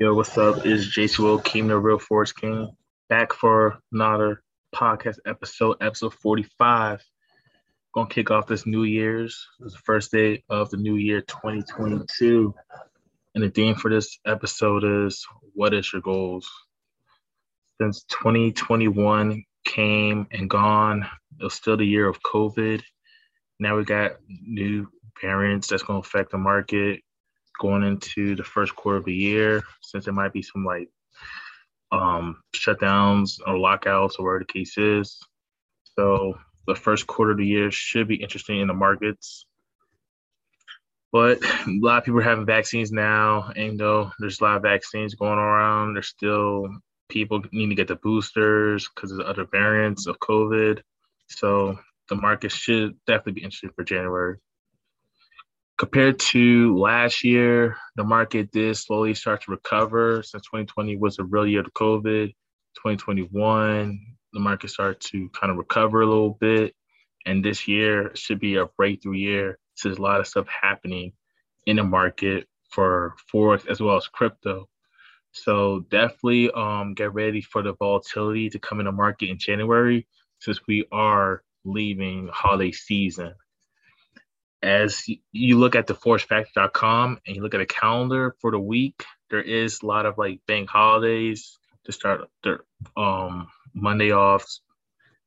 Yo, what's up? It's Jason Will King, the Real Forex King, back for another podcast episode, episode 45. Gonna kick off this New Year's. It's the first day of the new year 2022. And the theme for this episode is What is your goals? Since 2021 came and gone, it was still the year of COVID. Now we got new variants that's gonna affect the market going into the first quarter of the year, since there might be some like um, shutdowns or lockouts or whatever the case is. So the first quarter of the year should be interesting in the markets. But a lot of people are having vaccines now, and though there's a lot of vaccines going around, there's still people need to get the boosters because of the other variants of COVID. So the market should definitely be interesting for January compared to last year, the market did slowly start to recover since 2020 was a real year of COVID. 2021, the market started to kind of recover a little bit. And this year should be a breakthrough year. So there's a lot of stuff happening in the market for Forex as well as crypto. So definitely um, get ready for the volatility to come in the market in January since we are leaving holiday season as you look at the forexfactory.com and you look at a calendar for the week, there is a lot of like bank holidays to start their um, Monday off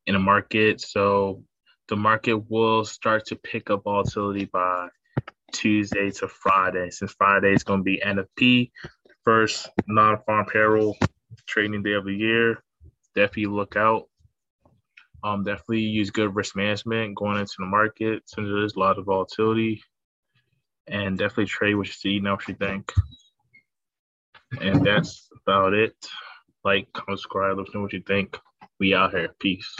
in the market. So the market will start to pick up volatility by Tuesday to Friday. Since Friday is going to be NFP, first non-farm payroll trading day of the year. Definitely look out um, definitely use good risk management going into the market since there's a lot of volatility, and definitely trade what you see, know what you think. And that's about it. Like, comment, subscribe, let us know what you think. We out here. Peace.